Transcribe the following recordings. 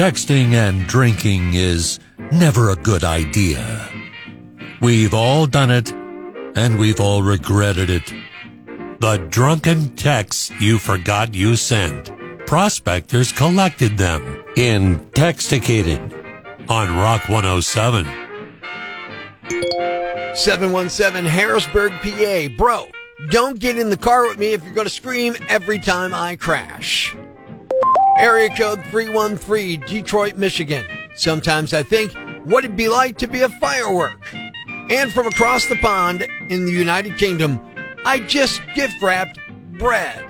Texting and drinking is never a good idea. We've all done it, and we've all regretted it. The drunken texts you forgot you sent. Prospectors collected them in Texticated on Rock 107. 717 Harrisburg, PA. Bro, don't get in the car with me if you're going to scream every time I crash. Area code 313, Detroit, Michigan. Sometimes I think what it'd be like to be a firework. And from across the pond in the United Kingdom, I just gift wrapped bread.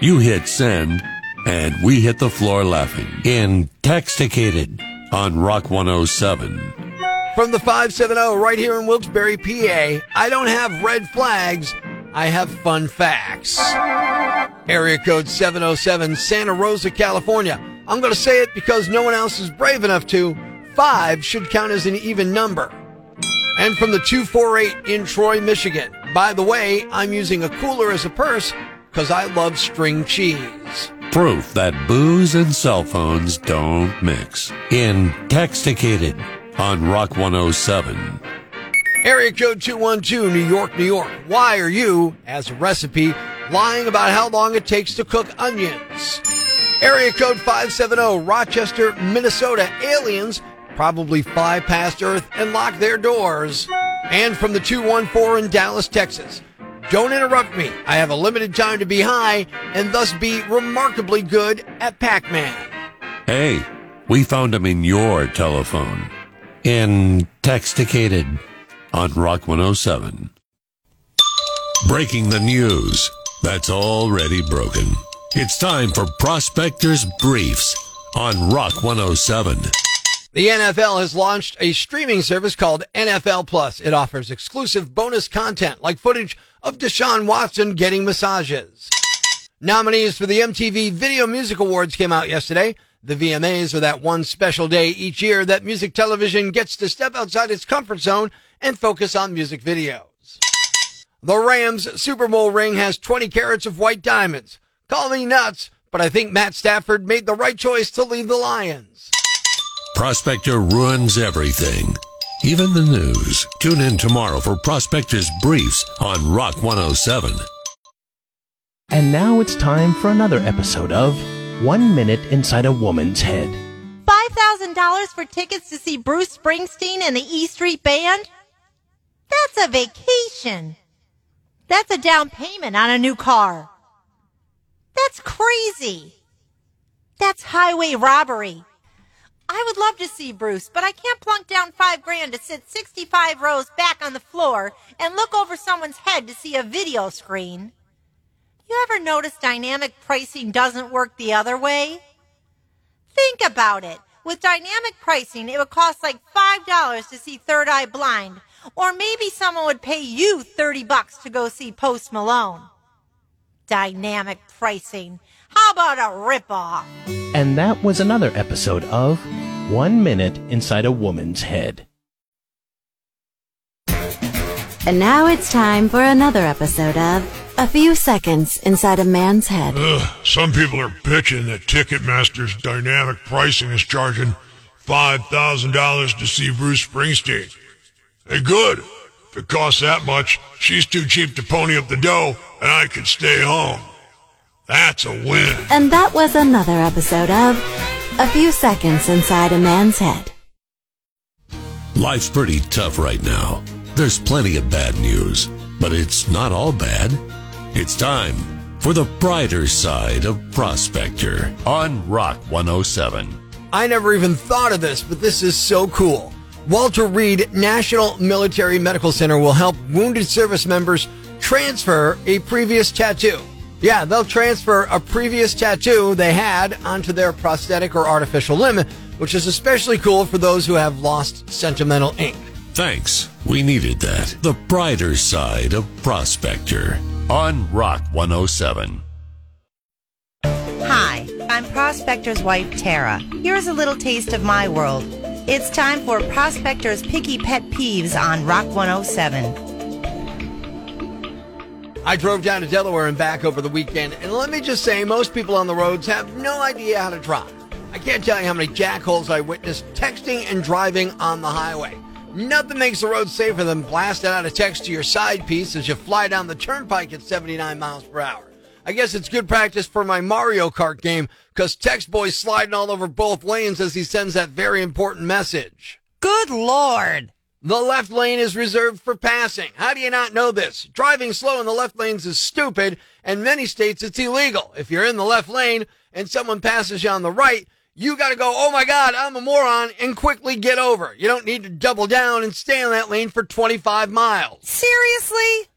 You hit send, and we hit the floor laughing in Texticated on Rock 107. From the 570 right here in Wilkes-Barre, PA, I don't have red flags, I have fun facts. Area code 707, Santa Rosa, California. I'm going to say it because no one else is brave enough to. Five should count as an even number. And from the 248 in Troy, Michigan. By the way, I'm using a cooler as a purse because I love string cheese. Proof that booze and cell phones don't mix in Texticated on Rock 107. Area code 212, New York, New York. Why are you, as a recipe, lying about how long it takes to cook onions? Area code 570, Rochester, Minnesota. Aliens probably fly past Earth and lock their doors. And from the 214 in Dallas, Texas. Don't interrupt me. I have a limited time to be high and thus be remarkably good at Pac-Man. Hey, we found him in your telephone. In Texticated on Rock 107. Breaking the news that's already broken. It's time for Prospectors Briefs on Rock 107. The NFL has launched a streaming service called NFL Plus. It offers exclusive bonus content like footage of Deshaun Watson getting massages. Nominees for the MTV Video Music Awards came out yesterday. The VMAs are that one special day each year that music television gets to step outside its comfort zone and focus on music videos. The Rams Super Bowl ring has 20 carats of white diamonds. Call me nuts, but I think Matt Stafford made the right choice to leave the Lions. Prospector ruins everything, even the news. Tune in tomorrow for Prospector's Briefs on Rock 107. And now it's time for another episode of One Minute Inside a Woman's Head. $5,000 for tickets to see Bruce Springsteen and the E Street Band? That's a vacation. That's a down payment on a new car. That's crazy. That's highway robbery. I would love to see Bruce, but I can't plunk down five grand to sit 65 rows back on the floor and look over someone's head to see a video screen. You ever notice dynamic pricing doesn't work the other way? Think about it. With dynamic pricing, it would cost like $5 to see Third Eye Blind, or maybe someone would pay you 30 bucks to go see Post Malone. Dynamic pricing. How about a ripoff? And that was another episode of One Minute Inside a Woman's Head. And now it's time for another episode of A Few Seconds Inside a Man's Head. Ugh, some people are bitching that Ticketmaster's dynamic pricing is charging $5,000 to see Bruce Springsteen. Hey, good. If it costs that much, she's too cheap to pony up the dough, and I could stay home. That's a win. And that was another episode of A Few Seconds Inside a Man's Head. Life's pretty tough right now. There's plenty of bad news, but it's not all bad. It's time for the brighter side of Prospector on Rock 107. I never even thought of this, but this is so cool. Walter Reed National Military Medical Center will help wounded service members transfer a previous tattoo. Yeah, they'll transfer a previous tattoo they had onto their prosthetic or artificial limb, which is especially cool for those who have lost sentimental ink. Thanks. We needed that. The brighter side of Prospector on Rock 107. Hi, I'm Prospector's wife, Tara. Here's a little taste of my world. It's time for Prospector's Picky Pet Peeves on Rock 107. I drove down to Delaware and back over the weekend, and let me just say, most people on the roads have no idea how to drive. I can't tell you how many jackholes I witnessed texting and driving on the highway. Nothing makes the road safer than blasting out a text to your side piece as you fly down the turnpike at 79 miles per hour. I guess it's good practice for my Mario Kart game because text boy's sliding all over both lanes as he sends that very important message. Good Lord. The left lane is reserved for passing. How do you not know this? Driving slow in the left lanes is stupid, and many states it's illegal. If you're in the left lane and someone passes you on the right, you got to go, oh my God, I'm a moron, and quickly get over. You don't need to double down and stay in that lane for 25 miles. Seriously?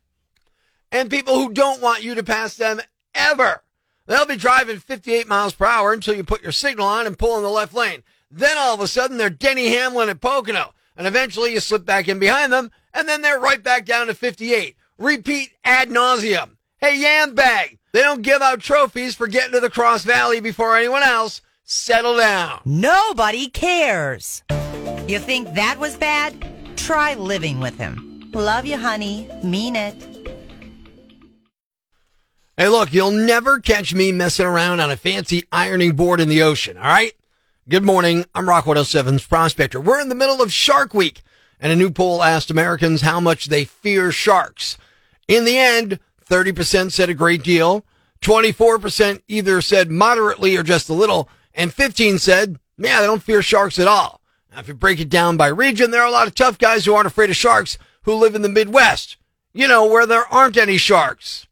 And people who don't want you to pass them ever. They'll be driving 58 miles per hour until you put your signal on and pull in the left lane. Then all of a sudden they're Denny Hamlin at Pocono. And eventually you slip back in behind them and then they're right back down to 58. Repeat ad nauseum. Hey, Yam Bag, they don't give out trophies for getting to the Cross Valley before anyone else. Settle down. Nobody cares. You think that was bad? Try living with him. Love you, honey. Mean it. Hey, look, you'll never catch me messing around on a fancy ironing board in the ocean, all right? Good morning. I'm Rock 107's Prospector. We're in the middle of Shark Week, and a new poll asked Americans how much they fear sharks. In the end, 30% said a great deal, 24% either said moderately or just a little, and 15 said, yeah, they don't fear sharks at all. Now, if you break it down by region, there are a lot of tough guys who aren't afraid of sharks who live in the Midwest. You know, where there aren't any sharks.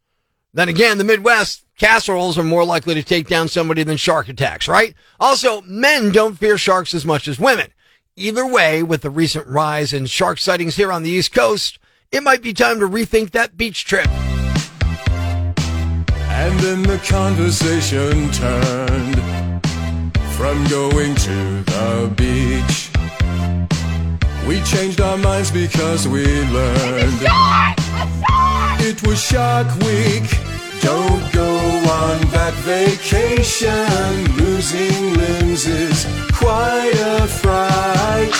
Then again, the Midwest, casseroles are more likely to take down somebody than shark attacks, right? Also, men don't fear sharks as much as women. Either way, with the recent rise in shark sightings here on the East Coast, it might be time to rethink that beach trip. And then the conversation turned from going to the beach. We changed our minds because we learned it was Shark Week. Don't go on that vacation. Losing limbs is quite a fright.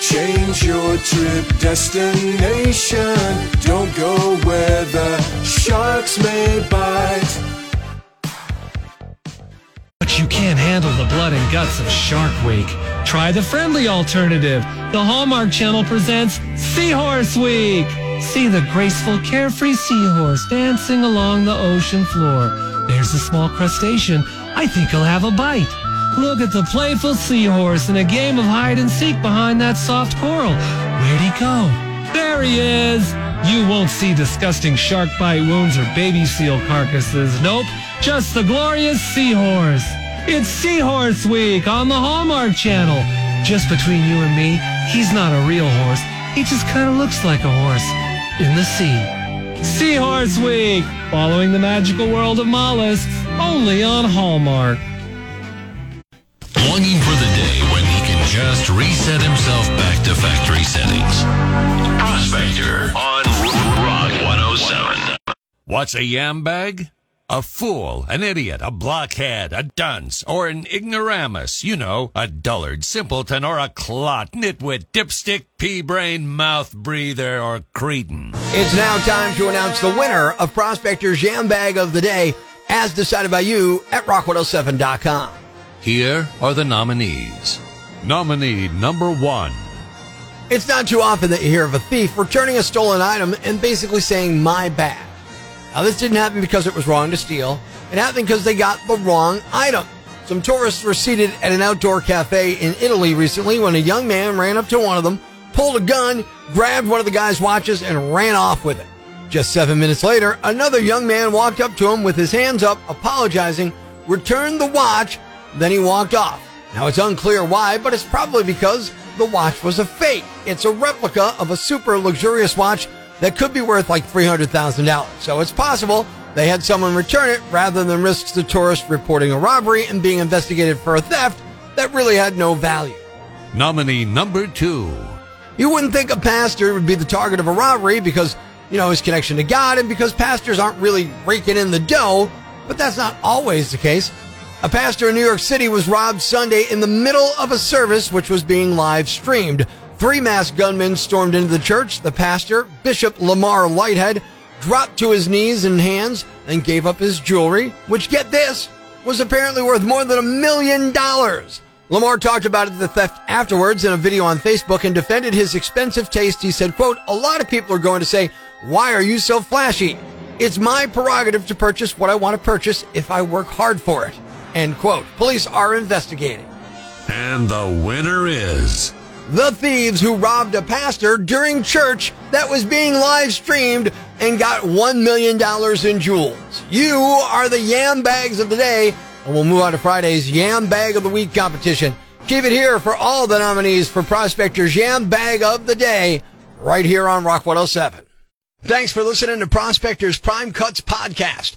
Change your trip destination. Don't go where the sharks may bite. But you can't handle the blood and guts of Shark Week. Try the friendly alternative. The Hallmark Channel presents Seahorse Week. See the graceful, carefree seahorse dancing along the ocean floor. There's a small crustacean. I think he'll have a bite. Look at the playful seahorse in a game of hide and seek behind that soft coral. Where'd he go? There he is. You won't see disgusting shark bite wounds or baby seal carcasses. Nope, just the glorious seahorse. It's Seahorse Week on the Hallmark Channel. Just between you and me, he's not a real horse. He just kind of looks like a horse in the sea. Seahorse Week, following the magical world of mollusks, only on Hallmark. Longing for the day when he can just reset himself back to factory settings. Prospector on Rock 107. What's a yam bag? A fool, an idiot, a blockhead, a dunce, or an ignoramus. You know, a dullard, simpleton, or a clot, nitwit, dipstick, pea-brain, mouth breather, or cretin. It's now time to announce the winner of Prospector's Yam Bag of the Day, as decided by you at rock107.com. Here are the nominees. Nominee number one. It's not too often that you hear of a thief returning a stolen item and basically saying, my bad. Now, this didn't happen because it was wrong to steal. It happened because they got the wrong item. Some tourists were seated at an outdoor cafe in Italy recently when a young man ran up to one of them, pulled a gun, grabbed one of the guy's watches, and ran off with it. Just seven minutes later, another young man walked up to him with his hands up, apologizing, returned the watch, then he walked off. Now, it's unclear why, but it's probably because the watch was a fake. It's a replica of a super luxurious watch that could be worth like $300,000. So it's possible they had someone return it rather than risk the tourist reporting a robbery and being investigated for a theft that really had no value. Nominee number two. You wouldn't think a pastor would be the target of a robbery because, you know, his connection to God and because pastors aren't really raking in the dough, but that's not always the case. A pastor in New York City was robbed Sunday in the middle of a service which was being live streamed. Three masked gunmen stormed into the church. The pastor, Bishop Lamor Whitehead, dropped to his knees and hands and gave up his jewelry, which, get this, was apparently worth more than a million dollars. Lamor talked about the theft afterwards in a video on Facebook and defended his expensive taste. He said, quote, a lot of people are going to say, why are you so flashy? It's my prerogative to purchase what I want to purchase if I work hard for it. End quote. Police are investigating. And the winner is the thieves who robbed a pastor during church that was being live streamed and got $1 million in jewels. You are the yam bags of the day, and we'll move on to Friday's Yam Bag of the Week competition. Keep it here for all the nominees for Prospector's Yam Bag of the Day, right here on Rock 107. Thanks for listening to Prospector's Prime Cuts podcast.